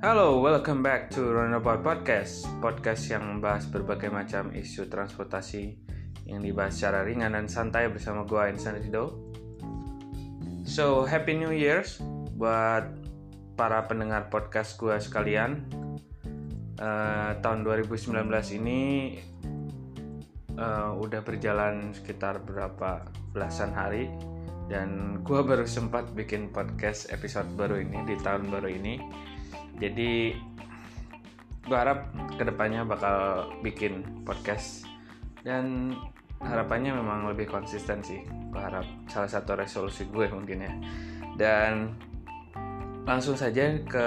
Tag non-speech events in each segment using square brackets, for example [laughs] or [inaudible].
Halo, welcome back to Runabout Podcast Podcast yang membahas berbagai macam isu transportasi Yang dibahas secara ringan dan santai bersama gue Insan Rido. So, Happy New Year's Buat para pendengar podcast gue sekalian. Uh, Tahun 2019 ini uh, Udah berjalan sekitar berapa belasan hari Dan gue baru sempat bikin podcast episode baru ini di tahun baru ini jadi gue harap ke depannya bakal bikin podcast. Dan harapannya memang lebih konsisten sih. Gue harap salah satu resolusi gue mungkin ya. Dan langsung saja ke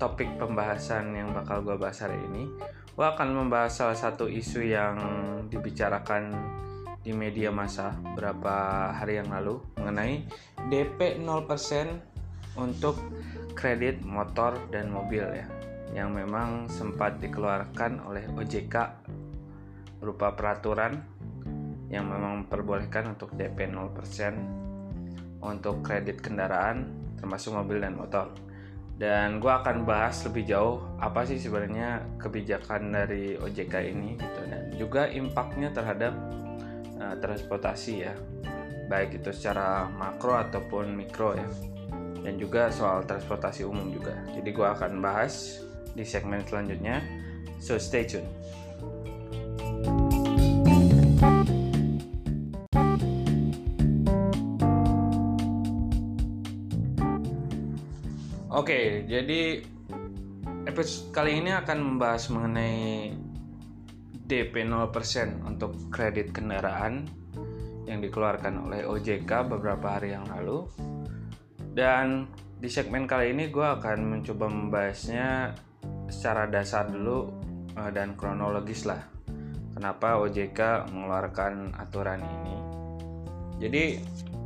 topik pembahasan yang bakal gue bahas hari ini. Gue akan membahas salah satu isu yang dibicarakan di media massa beberapa hari yang lalu mengenai DP 0% untuk kredit motor dan mobil ya yang memang sempat dikeluarkan oleh OJK berupa peraturan yang memang memperbolehkan untuk DP 0% untuk kredit kendaraan termasuk mobil dan motor. Dan gue akan bahas lebih jauh apa sih sebenarnya kebijakan dari OJK ini gitu dan juga impactnya terhadap uh, transportasi ya baik itu secara makro ataupun mikro ya dan juga soal transportasi umum juga. Jadi gue akan bahas di segmen selanjutnya. So stay tune. Oke, jadi episode kali ini akan membahas mengenai DP 0% untuk kredit kendaraan yang dikeluarkan oleh OJK beberapa hari yang lalu dan di segmen kali ini gue akan mencoba membahasnya secara dasar dulu eh, dan kronologis lah. Kenapa OJK mengeluarkan aturan ini? Jadi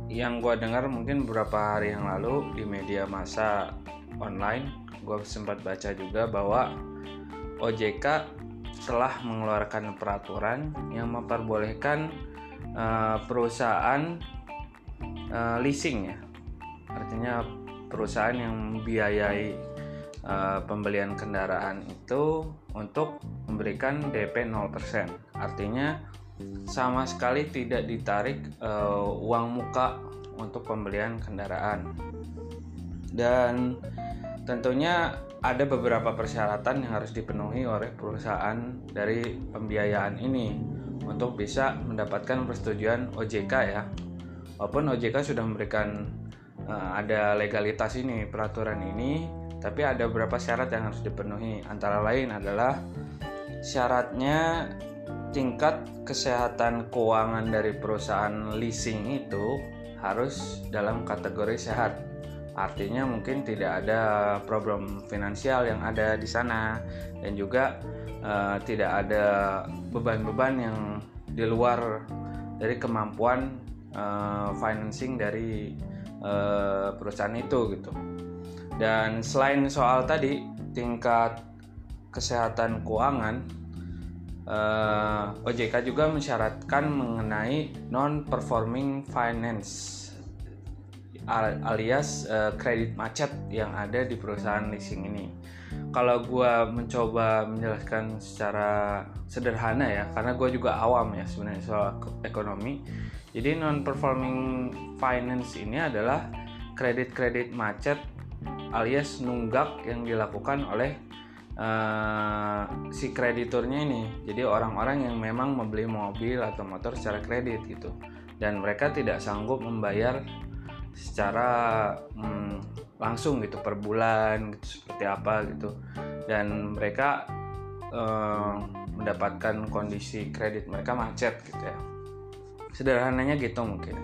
yang gue dengar mungkin beberapa hari yang lalu di media massa online, gue sempat baca juga bahwa OJK telah mengeluarkan peraturan yang memperbolehkan uh, perusahaan uh, leasing ya artinya perusahaan yang membiayai uh, pembelian kendaraan itu untuk memberikan DP 0%. Artinya sama sekali tidak ditarik uh, uang muka untuk pembelian kendaraan. Dan tentunya ada beberapa persyaratan yang harus dipenuhi oleh perusahaan dari pembiayaan ini untuk bisa mendapatkan persetujuan OJK ya. Walaupun OJK sudah memberikan uh, ada legalitas ini peraturan ini tapi ada beberapa syarat yang harus dipenuhi. Antara lain adalah syaratnya tingkat kesehatan keuangan dari perusahaan leasing itu harus dalam kategori sehat. Artinya mungkin tidak ada problem finansial yang ada di sana. Dan juga uh, tidak ada beban-beban yang di luar dari kemampuan uh, financing dari uh, perusahaan itu gitu. Dan selain soal tadi tingkat kesehatan keuangan, uh, eh, OJK juga mensyaratkan mengenai non-performing finance alias uh, kredit macet yang ada di perusahaan leasing ini. Kalau gue mencoba menjelaskan secara sederhana ya, karena gue juga awam ya sebenarnya soal ekonomi jadi non performing finance ini adalah kredit-kredit macet alias nunggak yang dilakukan oleh uh, si krediturnya ini. Jadi orang-orang yang memang membeli mobil atau motor secara kredit gitu. Dan mereka tidak sanggup membayar secara hmm, langsung gitu per bulan gitu seperti apa gitu. Dan mereka uh, mendapatkan kondisi kredit mereka macet gitu ya sederhananya gitu mungkin.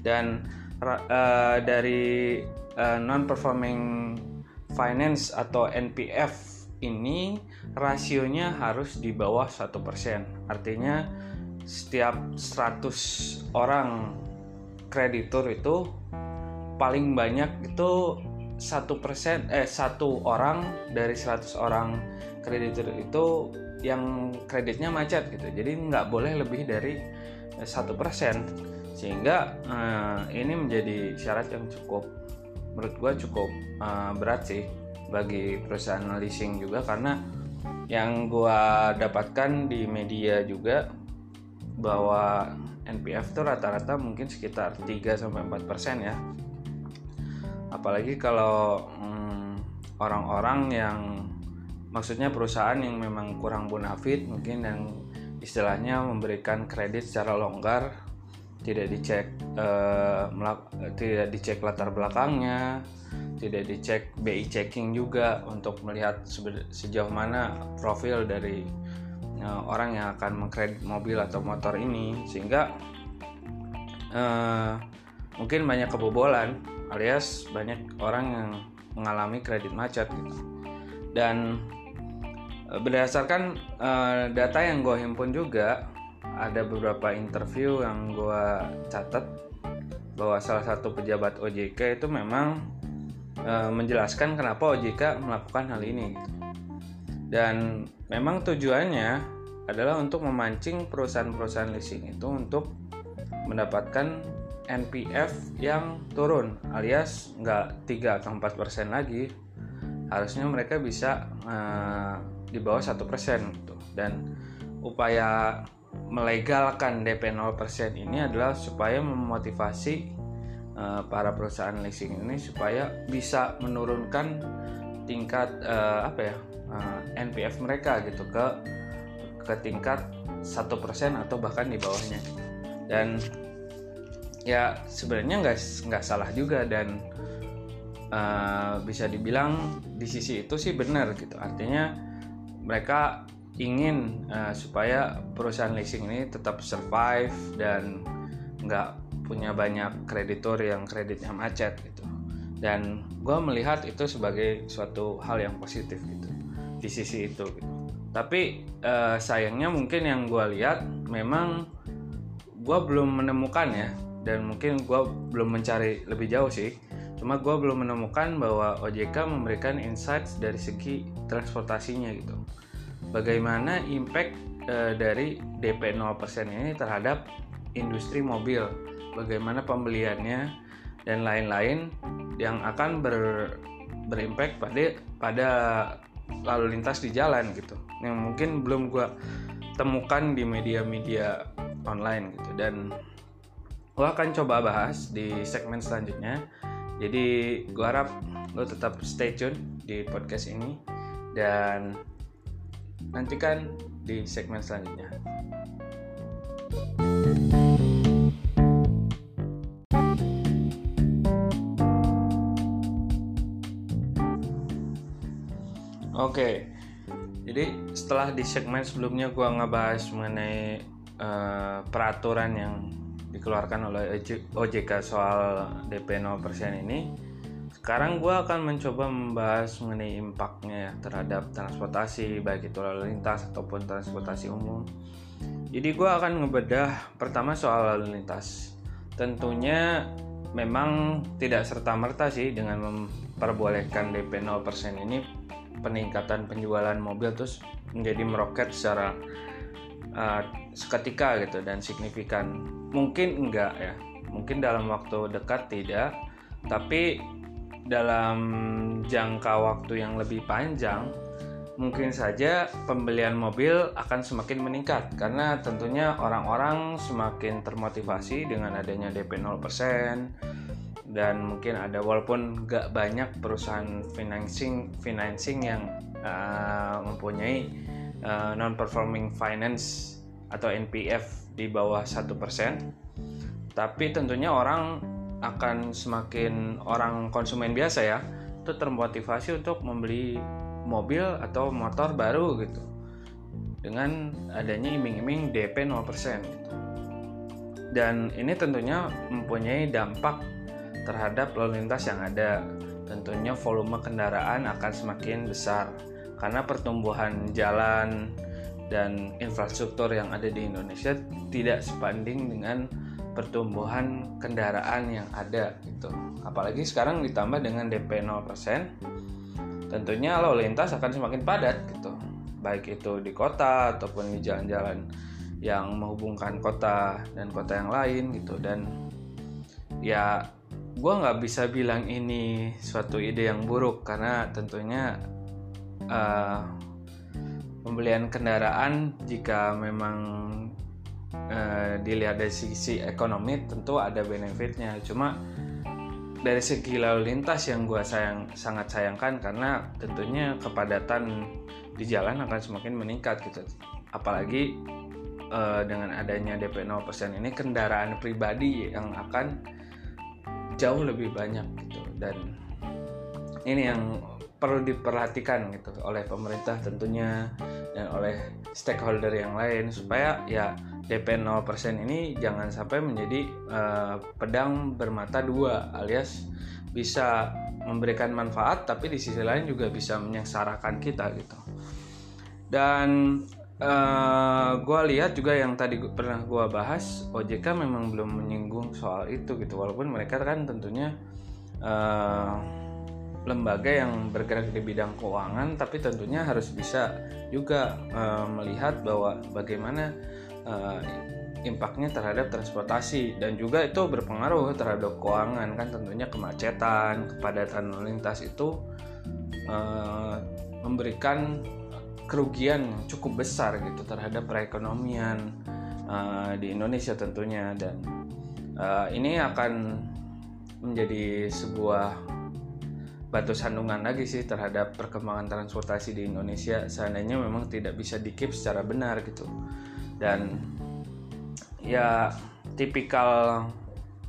Dan uh, dari uh, eh, non performing finance atau NPF ini rasionya harus di bawah satu persen. Artinya setiap 100 orang kreditur itu paling banyak itu satu persen eh satu orang dari 100 orang kreditur itu yang kreditnya macet gitu. Jadi nggak boleh lebih dari satu persen sehingga uh, ini menjadi syarat yang cukup menurut gue cukup uh, berat sih bagi perusahaan leasing juga karena yang gua dapatkan di media juga bahwa NPF itu rata-rata mungkin sekitar 3 sampai 4 persen ya. Apalagi kalau hmm, orang-orang hmm, yang maksudnya perusahaan yang memang kurang bonafit mungkin yang istilahnya memberikan kredit secara longgar tidak dicek uh, tidak dicek latar belakangnya tidak dicek BI checking juga untuk melihat sejauh mana profil dari uh, orang yang akan mengkredit mobil atau motor ini. Sehingga uh, mungkin banyak kebobolan alias banyak orang yang mengalami kredit macet. Gitu dan berdasarkan uh, data yang gue himpun juga ada beberapa interview yang gue catat bahwa salah satu pejabat OJK itu memang uh, menjelaskan kenapa OJK melakukan hal ini. Dan memang tujuannya adalah untuk memancing perusahaan-perusahaan leasing itu untuk mendapatkan NPF yang turun alias nggak 3 atau 4 persen lagi. Harusnya mereka bisa uh, di bawah satu persen gitu. Dan upaya melegalkan DP 0% ini adalah supaya memotivasi uh, para perusahaan leasing ini supaya bisa menurunkan tingkat uh, apa ya uh, eh, NPF mereka gitu ke ke tingkat satu persen atau bahkan di bawahnya. Dan ya sebenarnya nggak nggak salah juga dan uh, bisa dibilang di sisi itu sih benar gitu. Artinya mereka ingin uh, supaya perusahaan leasing ini tetap survive dan nggak punya banyak kreditor yang kreditnya macet gitu dan gue melihat itu sebagai suatu hal yang positif gitu di sisi itu gitu. tapi uh, sayangnya mungkin yang gue lihat memang gue belum menemukan ya dan mungkin gue belum mencari lebih jauh sih cuma gue belum menemukan bahwa OJK memberikan insights dari segi transportasinya gitu. Bagaimana impact uh, dari DP 0% ini terhadap industri mobil? Bagaimana pembeliannya? Dan lain-lain yang akan ber berimpact pada pada lalu lintas di jalan gitu. Yang mungkin belum gue temukan di media-media online gitu. Dan gue akan coba bahas di segmen selanjutnya. Jadi gue harap lo tetap stay tune di podcast ini dan nantikan di segmen selanjutnya. Oke, jadi setelah di segmen sebelumnya gue ngebahas mengenai uh, peraturan yang dikeluarkan oleh OJK soal DP 0% ini sekarang gue akan mencoba membahas mengenai impactnya ya terhadap transportasi baik itu lalu lintas ataupun transportasi umum. Jadi gue akan ngebedah pertama soal lalu lintas. Tentunya memang tidak serta-merta sih dengan memperbolehkan DP 0% ini peningkatan penjualan mobil terus menjadi meroket secara uh, seketika gitu dan signifikan. Mungkin enggak ya mungkin dalam waktu dekat tidak tapi dalam jangka waktu yang lebih panjang mungkin saja pembelian mobil akan semakin meningkat. Karena tentunya orang-orang semakin termotivasi dengan adanya DP 0% dan mungkin ada walaupun gak banyak perusahaan financing financing yang uh, mempunyai uh, non performing finance atau NPF di bawah satu persen. Tapi tentunya orang akan semakin orang konsumen biasa ya itu termotivasi untuk membeli mobil atau motor baru gitu dengan adanya iming-iming DP 0% gitu. Dan ini tentunya mempunyai dampak terhadap lalu lintas yang ada. Tentunya volume kendaraan akan semakin besar karena pertumbuhan jalan dan infrastruktur yang ada di Indonesia tidak sebanding dengan pertumbuhan kendaraan yang ada gitu. Apalagi sekarang ditambah dengan DP 0%, tentunya lalu lintas akan semakin padat gitu. Baik itu di kota ataupun di jalan-jalan yang menghubungkan kota dan kota yang lain gitu dan ya gue nggak bisa bilang ini suatu ide yang buruk karena tentunya uh, pembelian kendaraan jika memang uh, dilihat dari sisi ekonomi tentu ada benefitnya. Cuma dari segi lalu lintas yang gue sayang sangat sayangkan karena tentunya kepadatan di jalan akan semakin meningkat gitu. Apalagi uh, dengan adanya DP 0% ini kendaraan pribadi yang akan jauh lebih banyak gitu. Dan ini yang perlu diperhatikan gitu oleh pemerintah tentunya dan oleh stakeholder yang lain supaya ya DP 0% ini jangan sampai menjadi uh, pedang bermata dua alias bisa memberikan manfaat tapi di sisi lain juga bisa menyengsarakan kita gitu. Dan uh, eh, gue lihat juga yang tadi pernah gue bahas OJK memang belum menyinggung soal itu gitu. Walaupun mereka kan tentunya uh, lembaga yang bergerak di bidang keuangan tapi tentunya harus bisa juga uh, melihat bahwa bagaimana uh, impactnya terhadap transportasi dan juga itu berpengaruh terhadap keuangan. Kan tentunya kemacetan kepadatan lalu lintas itu uh, memberikan kerugian cukup besar gitu terhadap perekonomian uh, di Indonesia tentunya. Dan uh, ini akan menjadi sebuah batu sandungan lagi sih terhadap perkembangan transportasi di Indonesia. Seandainya memang tidak bisa dikip secara benar gitu. Dan ya tipikal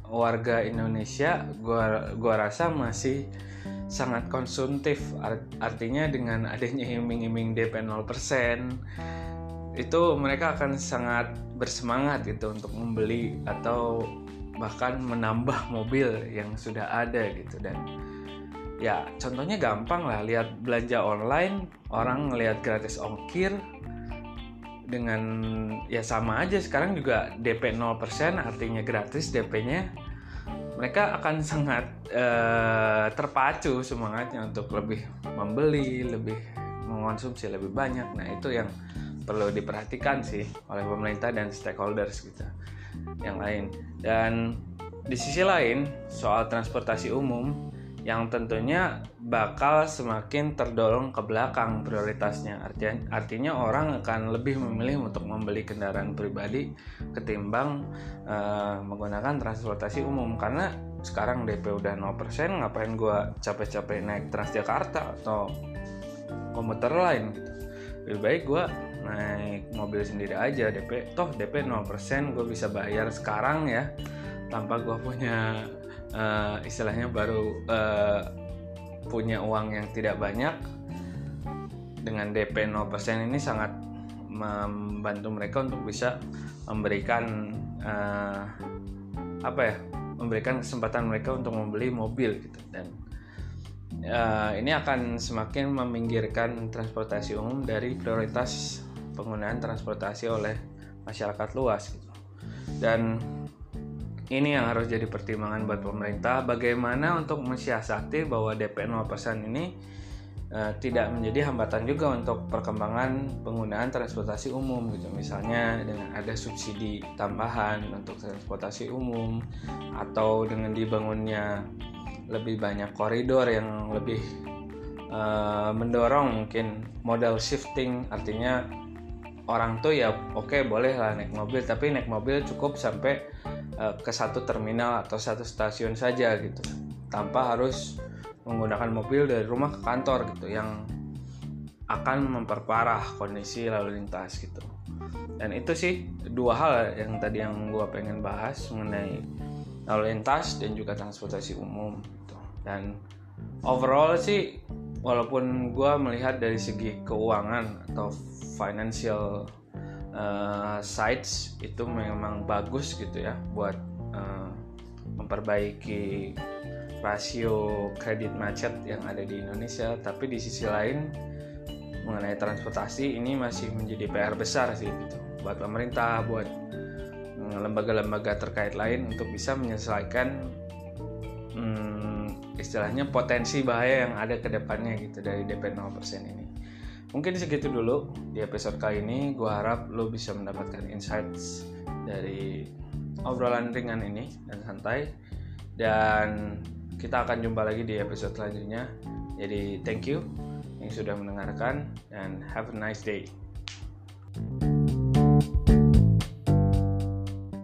warga Indonesia gua gua rasa masih sangat konsumtif. Artinya dengan adanya iming-iming DP 0% itu mereka akan sangat bersemangat gitu untuk membeli atau bahkan menambah mobil yang sudah ada gitu. Dan ya contohnya gampang lah lihat belanja online orang ngelihat gratis ongkir dengan ya sama aja sekarang juga DP 0% artinya gratis DP-nya mereka akan [laughs] sangat uh, terpacu semangatnya untuk lebih membeli, lebih mengonsumsi lebih banyak. Nah, itu yang perlu diperhatikan sih oleh pemerintah dan stakeholders gitu yang lain. Dan di sisi lain, soal transportasi umum yang tentunya bakal semakin terdorong ke belakang prioritasnya. Artinya, artinya orang akan lebih memilih untuk membeli kendaraan pribadi ketimbang uh, menggunakan transportasi umum karena sekarang DP udah 0% ngapain gue capek-capek naik Transjakarta atau komuter lain gitu. Lebih baik gue naik mobil sendiri aja DP toh DP 0% gue bisa bayar sekarang ya tanpa gue punya uh, istilahnya baru uh, punya uang yang tidak banyak dengan DP 0% ini sangat membantu mereka untuk bisa memberikan uh, apa ya memberikan kesempatan mereka untuk membeli mobil gitu. Dan uh, ini akan semakin meminggirkan transportasi umum dari prioritas penggunaan transportasi oleh masyarakat luas gitu. Dan ini yang harus jadi pertimbangan buat pemerintah. Bagaimana untuk mensiasati bahwa DP 0% ini uh, tidak menjadi hambatan juga untuk perkembangan penggunaan transportasi umum gitu. Misalnya dengan ada subsidi tambahan untuk transportasi umum atau dengan dibangunnya lebih banyak koridor yang lebih uh, mendorong mungkin modal shifting. Artinya orang tuh ya oke okay, boleh lah naik mobil tapi naik mobil cukup sampai uh, ke satu terminal atau satu stasiun saja gitu tanpa harus menggunakan mobil dari rumah ke kantor gitu yang akan memperparah kondisi lalu lintas gitu dan itu sih dua hal yang tadi yang gue pengen bahas mengenai lalu lintas dan juga transportasi umum gitu. dan overall sih walaupun gue melihat dari segi keuangan atau financial uh, sites itu memang bagus gitu ya buat uh, memperbaiki rasio kredit macet yang ada di Indonesia. Tapi di sisi lain mengenai transportasi ini masih menjadi PR besar sih gitu. Buat pemerintah buat eh, lembaga-lembaga terkait lain untuk bisa menyelesaikan hmm, istilahnya potensi bahaya yang ada ke depannya gitu dari DP 0% ini Mungkin segitu dulu di episode kali ini. Gue harap lo bisa mendapatkan insights dari obrolan ringan ini dan santai. Dan kita akan jumpa lagi di episode selanjutnya. Jadi thank you yang sudah mendengarkan dan have a nice day. thank you